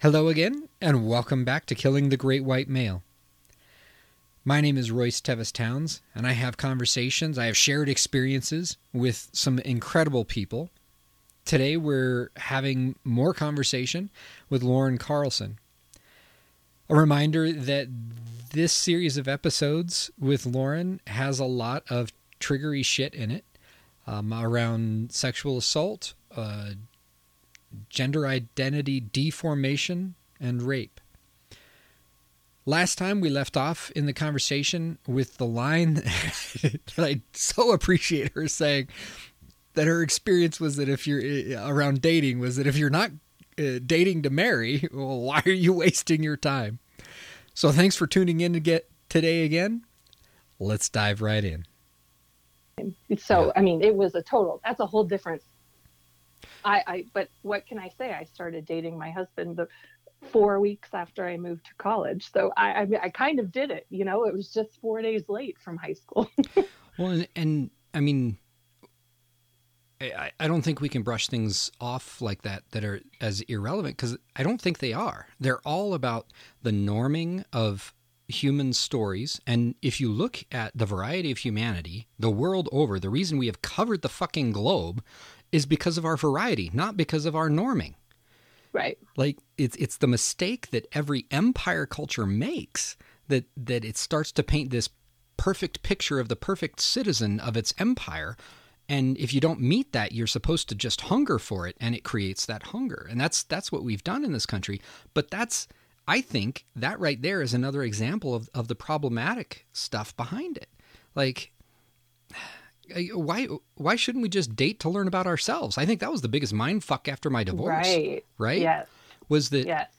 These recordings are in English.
Hello again, and welcome back to Killing the Great White Male. My name is Royce Tevis Towns, and I have conversations, I have shared experiences with some incredible people. Today, we're having more conversation with Lauren Carlson. A reminder that this series of episodes with Lauren has a lot of triggery shit in it um, around sexual assault, uh, gender identity deformation, and rape. Last time we left off in the conversation with the line that I so appreciate her saying that her experience was that if you're uh, around dating was that if you're not uh, dating to marry, well, why are you wasting your time? So thanks for tuning in to get today again. Let's dive right in. So, yeah. I mean, it was a total, that's a whole different I, I but what can I say? I started dating my husband the four weeks after I moved to college. So I, I, I kind of did it. You know, it was just four days late from high school. well, and, and I mean, I, I don't think we can brush things off like that that are as irrelevant because I don't think they are. They're all about the norming of human stories. And if you look at the variety of humanity the world over, the reason we have covered the fucking globe is because of our variety, not because of our norming. Right. Like it's it's the mistake that every empire culture makes that that it starts to paint this perfect picture of the perfect citizen of its empire and if you don't meet that you're supposed to just hunger for it and it creates that hunger and that's that's what we've done in this country but that's i think that right there is another example of, of the problematic stuff behind it like why why shouldn't we just date to learn about ourselves? I think that was the biggest mind fuck after my divorce. Right. Right. Yes. Was that yes.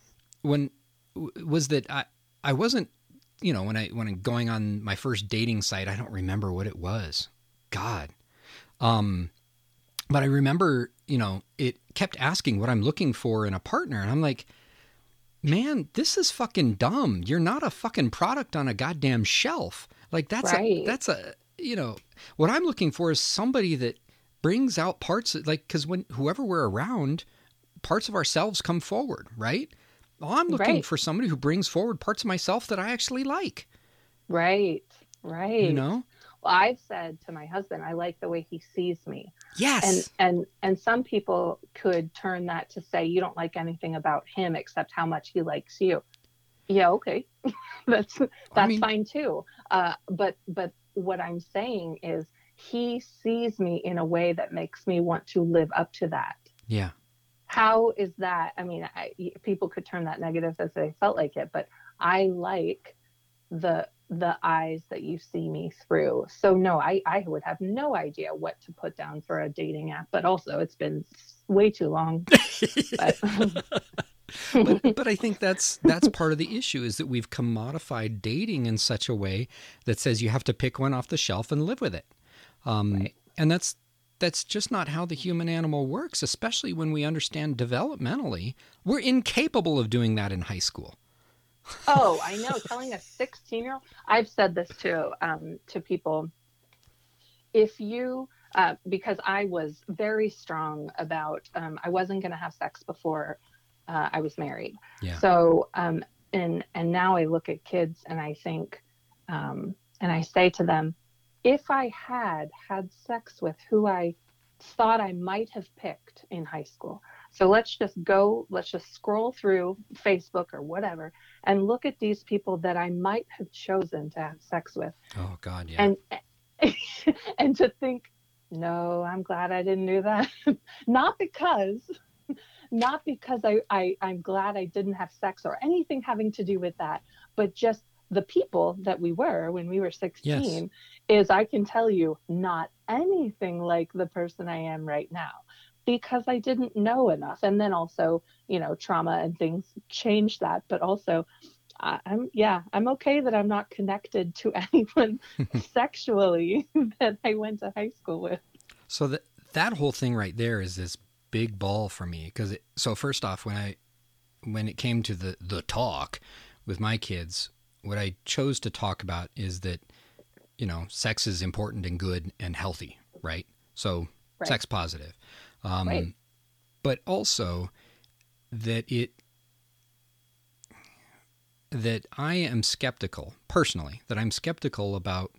when was that I I wasn't you know when I when I'm going on my first dating site I don't remember what it was. God. Um but I remember, you know, it kept asking what I'm looking for in a partner and I'm like man, this is fucking dumb. You're not a fucking product on a goddamn shelf. Like that's right. a that's a you know, what I'm looking for is somebody that brings out parts like because when whoever we're around, parts of ourselves come forward, right? Well, I'm looking right. for somebody who brings forward parts of myself that I actually like. Right, right. You know. Well, I've said to my husband, I like the way he sees me. Yes. And and and some people could turn that to say you don't like anything about him except how much he likes you. Yeah, okay, that's that's I mean, fine too. Uh, but but what I'm saying is he sees me in a way that makes me want to live up to that. Yeah. How is that? I mean, I, people could turn that negative as they felt like it, but I like the the eyes that you see me through. So no, I I would have no idea what to put down for a dating app, but also it's been way too long. but, but, but I think that's that's part of the issue is that we've commodified dating in such a way that says you have to pick one off the shelf and live with it, um, right. and that's that's just not how the human animal works. Especially when we understand developmentally, we're incapable of doing that in high school. oh, I know. Telling a 16 year old, I've said this to um, to people. If you uh, because I was very strong about um, I wasn't going to have sex before uh, I was married. Yeah. So, um, and and now I look at kids and I think, um, and I say to them, if I had had sex with who I thought I might have picked in high school. So let's just go, let's just scroll through Facebook or whatever and look at these people that I might have chosen to have sex with. Oh God, yeah. And and to think, no, I'm glad I didn't do that. Not because not because I, I I'm glad I didn't have sex or anything having to do with that, but just the people that we were when we were 16 yes. is I can tell you not anything like the person I am right now because I didn't know enough. And then also, you know, trauma and things change that. But also, I'm, yeah, I'm okay that I'm not connected to anyone sexually that I went to high school with. So that, that whole thing right there is this big ball for me because it so first off when I when it came to the the talk with my kids what I chose to talk about is that you know sex is important and good and healthy right so right. sex positive um, right. but also that it that I am skeptical personally. That I'm skeptical about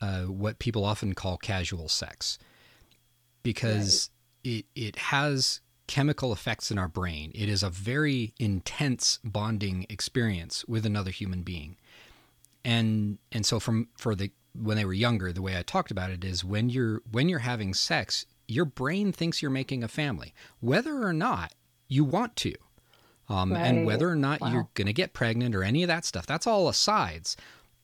uh, what people often call casual sex because. It it has chemical effects in our brain. It is a very intense bonding experience with another human being. And and so from for the when they were younger, the way I talked about it is when you're when you're having sex, your brain thinks you're making a family, whether or not you want to. Um, right. And whether or not wow. you're going to get pregnant or any of that stuff, that's all asides.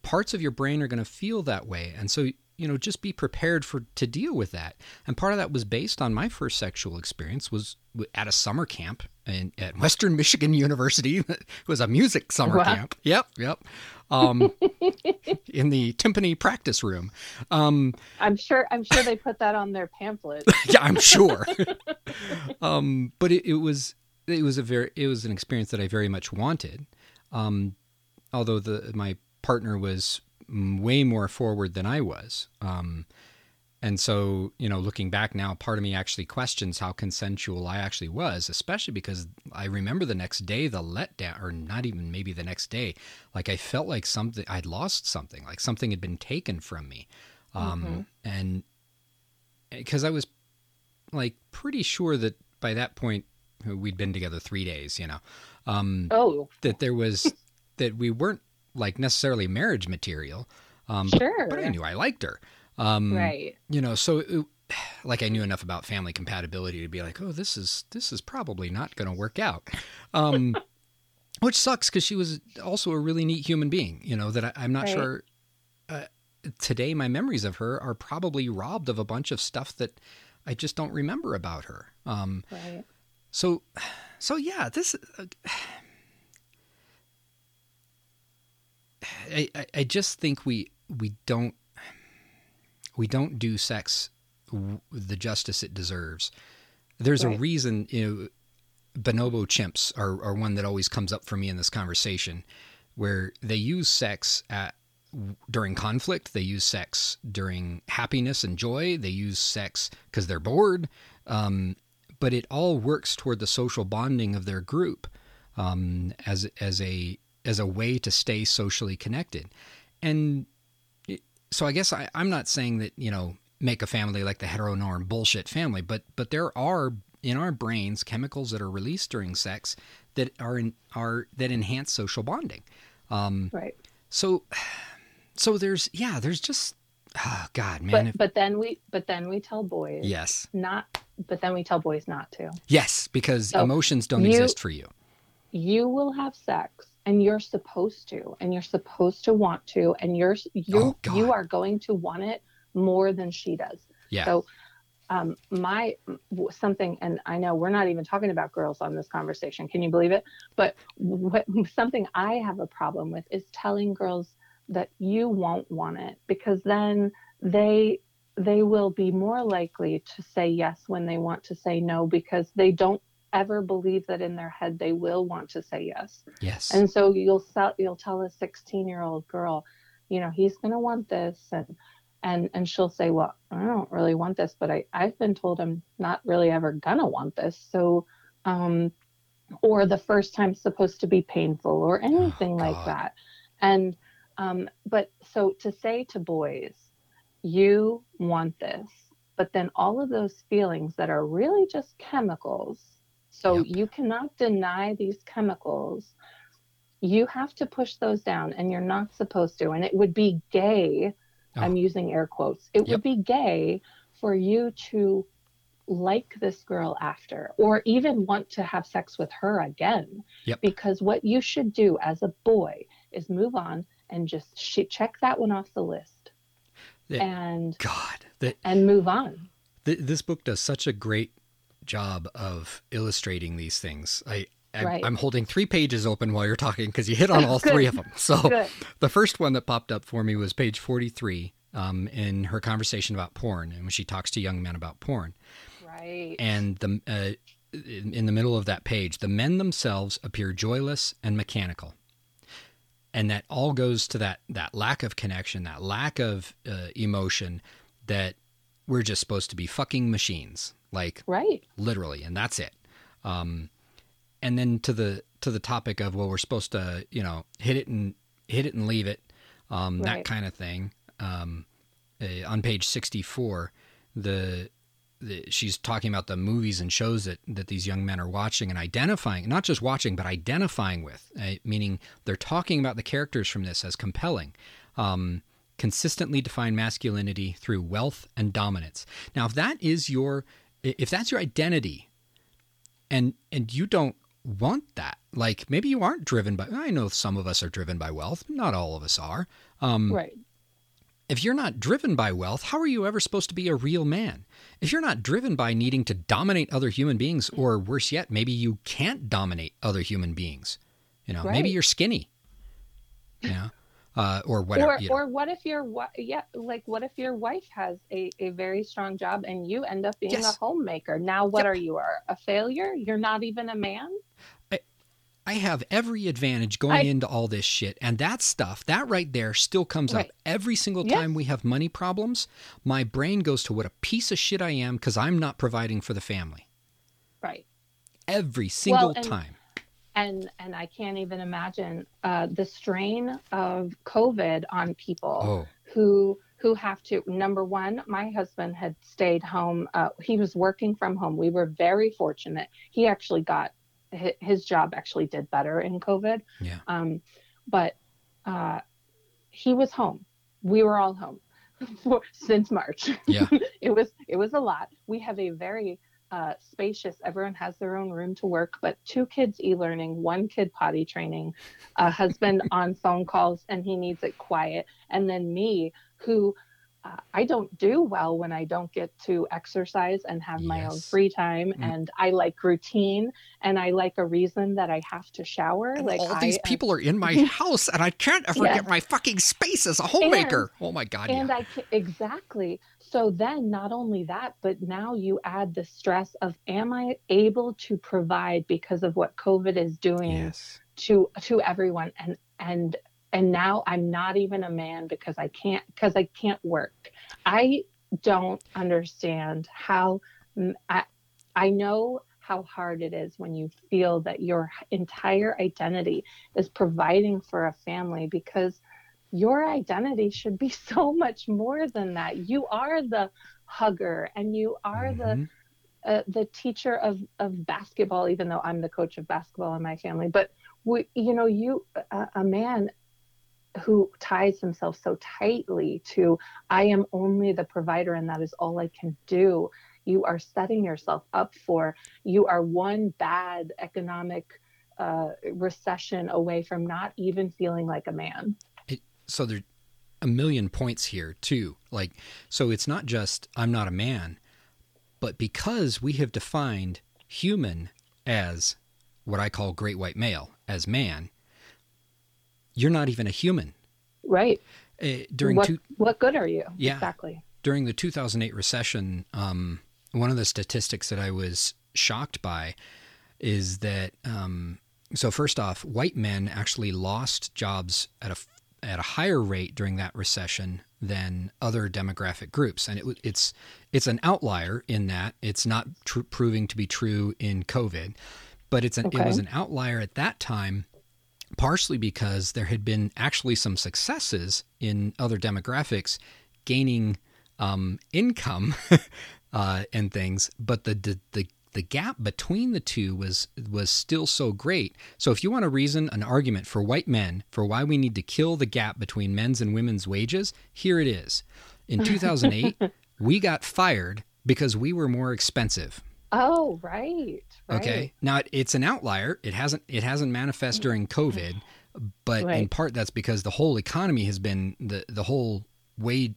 Parts of your brain are going to feel that way. And so you know just be prepared for to deal with that. And part of that was based on my first sexual experience was at a summer camp in, at western michigan university. It was a music summer wow. camp. Yep yep. Um, in the timpani practice room. Um, i'm sure i'm sure they put that on their pamphlet. Yeah i'm sure. Um, but it, it, was it was a very it was an experience that i very much wanted. Um, although the my partner was way more forward than I was. Um, and so, you know, looking back now, part of me actually questions how consensual I actually was, especially because I remember the next day the letdown, or not even maybe the next day, like I felt like something, I'd lost something, like something had been taken from me. Um, mm-hmm. And because I was like pretty sure that by that point, we'd been together three days, you know, um, oh, that there was, that we weren't like necessarily marriage material. Um, sure. But, I knew I liked her. Um, right. You know, so it, like I knew enough about family compatibility to be like, oh, this is this is probably not going to work out. Um, which sucks because she was also a really neat human being. You know that I, am not right. sure. Uh, today, my memories of her are probably robbed of a bunch of stuff that I just don't remember about her. Um, right. So, so yeah, this. Uh, I, I just think we we don't we don't do sex the justice it deserves. There's right. a reason, you know, bonobo chimps are, are one that always comes up for me in this conversation, where they use sex at during conflict, they use sex during happiness and joy, they use sex because they're bored, um, but it all works toward the social bonding of their group um, as as a as a way to stay socially connected. And so I guess I, I'm not saying that, you know, make a family like the heteronorm bullshit family, but but there are in our brains chemicals that are released during sex that are in, are that enhance social bonding. Um, right. So so there's yeah there's just oh God man. But, if, but then we but then we tell boys yes not but then we tell boys not to. Yes, because so emotions don't you, exist for you. You will have sex and you're supposed to and you're supposed to want to and you're you oh, you are going to want it more than she does. Yeah so um my something and i know we're not even talking about girls on this conversation can you believe it? But what, something i have a problem with is telling girls that you won't want it because then they they will be more likely to say yes when they want to say no because they don't ever believe that in their head they will want to say yes. Yes. And so you'll sell, you'll tell a 16 year old girl, you know, he's going to want this and and and she'll say, well, I don't really want this, but I I've been told I'm not really ever gonna want this. So, um, or the first time's supposed to be painful or oh, anything oh, like that. And um, but so to say to boys, you want this, but then all of those feelings that are really just chemicals so yep. you cannot deny these chemicals. You have to push those down, and you're not supposed to. And it would be gay. Oh. I'm using air quotes. It yep. would be gay for you to like this girl after or even want to have sex with her again. Yep. Because what you should do as a boy is move on and just sh- check that one off the list. and God, and move on. this book does such a great job of illustrating these things. I, I right. I'm holding three pages open while you're talking because you hit on all three of them. So Good. the first one that popped up for me was page 43 um, in her conversation about porn, and when she talks to young men about porn. Right. And the uh, in, in the middle of that page, the men themselves appear joyless and mechanical and that all goes to that that lack of connection, that lack of uh, emotion that we're just supposed to be fucking machines like right literally and that's it um, and then to the to the topic of well, we're supposed to you know hit it and hit it and leave it, um, that kind of thing. Um, uh, on page sixty four, the, the she's talking about the movies and shows that that these young men are watching and identifying, not just watching but identifying with, uh, meaning they're talking about the characters from this as compelling. Um, consistently define masculinity through wealth and dominance. Now, if that is your if that's your identity and and you don't want that like maybe you aren't driven by i know some of us are driven by wealth but not all of us are um, right. if you're not driven by wealth how are you ever supposed to be a real man? If you're not driven by needing to dominate other human beings or worse yet maybe you can't dominate other human beings you know maybe you're skinny you know uh, or whatever or you know. or what if your yeah like what if your wife has a, a very strong job and you end up being Yes. a homemaker now what Yep. are you are a failure you're not even a man I have every advantage going I- into all this shit. And that stuff, that right there, still comes Right. up every single time we have money problems. My brain goes to what a piece of shit I am because I'm not providing for the family. right Every single and- time. And and i can't even imagine uh, the strain of covid on people Oh, who who have to number one my husband had stayed home uh, he was working from home. We were very fortunate. He actually got his job actually did better in covid. Yeah. um, but uh, he was home. We were all home for, since march. Yeah. it was it was a lot. We have a very uh, spacious everyone has their own room to work but two kids e-learning one kid potty training a husband on phone calls and he needs it quiet and then me who uh, I don't do well when I don't get to exercise and have my own free time. Mm. And I like routine and I like a reason that I have to shower. And like all I these am- people are in my house and I can't ever Yes. get my fucking space as a homemaker. oh my God. and yeah. I ca- exactly. So then, not only that, but now you add the stress of, am I able to provide because of what COVID is doing yes. to to everyone? And and and now I'm not even a man because I can't because I can't work. I don't understand how mm, I I know how hard it is when you feel that your entire identity is providing for a family because your identity should be so much more than that. You are the hugger and you are Mhm. the uh, the teacher of of basketball even though I'm the coach of basketball in my family but we you know you a, a man who ties himself so tightly to I am only the provider and that is all I can do you are setting yourself up for you are one bad economic uh, recession away from not even feeling like a man so there a million points here too. Like so it's not just i'm not a man but because we have defined human as what i call great white male as man you're not even a human. Right. Uh, during what, two, what good are you? Yeah. exactly. During the 2008 recession, um, one of the statistics that I was shocked by is that um, so first off, white men actually lost jobs at a at a higher rate during that recession than other demographic groups, and it, it's it's an outlier in that it's not tr- proving to be true in COVID, but it's an, it was an outlier at that time partially because there had been actually some successes in other demographics gaining um, income uh, and things, but the, the the the gap between the two was was still so great. So if you want a reason, an argument for white men for why we need to kill the gap between men's and women's wages, here it is. In 2008, we got fired because we were more expensive. oh right, right. Okay. Now it- it's an outlier. It hasn't it hasn't manifest during COVID, but in part that's because the whole economy has been the the whole way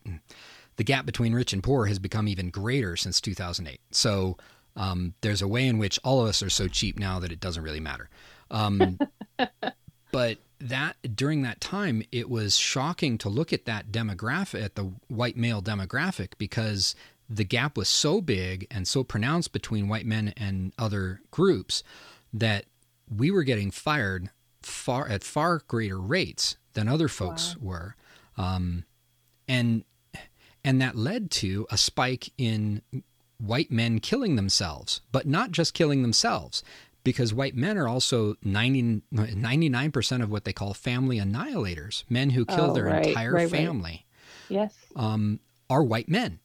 the gap between rich and poor has become even greater since 2008. So um, there's a way in which all of us are so cheap now that it doesn't really matter. Um, but that during that time, it was shocking to look at that demographic, at the white male demographic, because the gap was so big and so pronounced between white men and other groups that we were getting fired far at far greater rates than other folks were, um, and and that led to a spike in white men killing themselves, but not just killing themselves, because white men are also 90, 99% of what they call family annihilators, men who kill Oh, their right, entire right, right. family, Yes. um, are white men.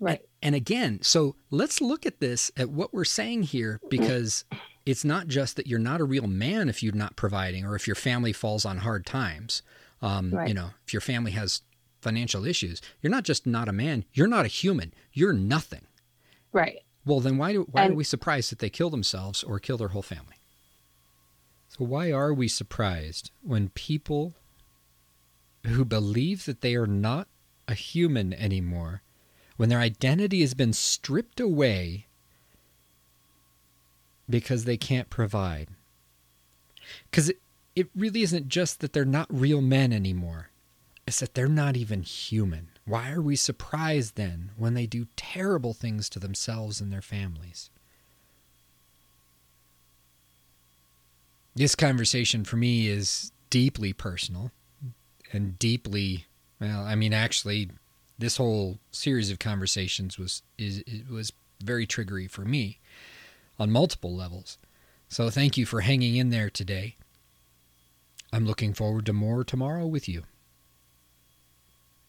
Right. And again, so let's look at this at what we're saying here because it's not just that you're not a real man if you're not providing or if your family falls on hard times. Um, Right. You know, if your family has financial issues, you're not just not a man, you're not a human, you're nothing. Right. Well, then why, do, why are we surprised that they kill themselves or kill their whole family? So, why are we surprised when people who believe that they are not a human anymore, when their identity has been stripped away because they can't provide? Because it, it really isn't just that they're not real men anymore, it's that they're not even human. Why are we surprised then when they do terrible things to themselves and their families? This conversation for me is deeply personal and deeply well, I mean actually this whole series of conversations was is it was very triggery for me on multiple levels. So thank you for hanging in there today. I'm looking forward to more tomorrow with you.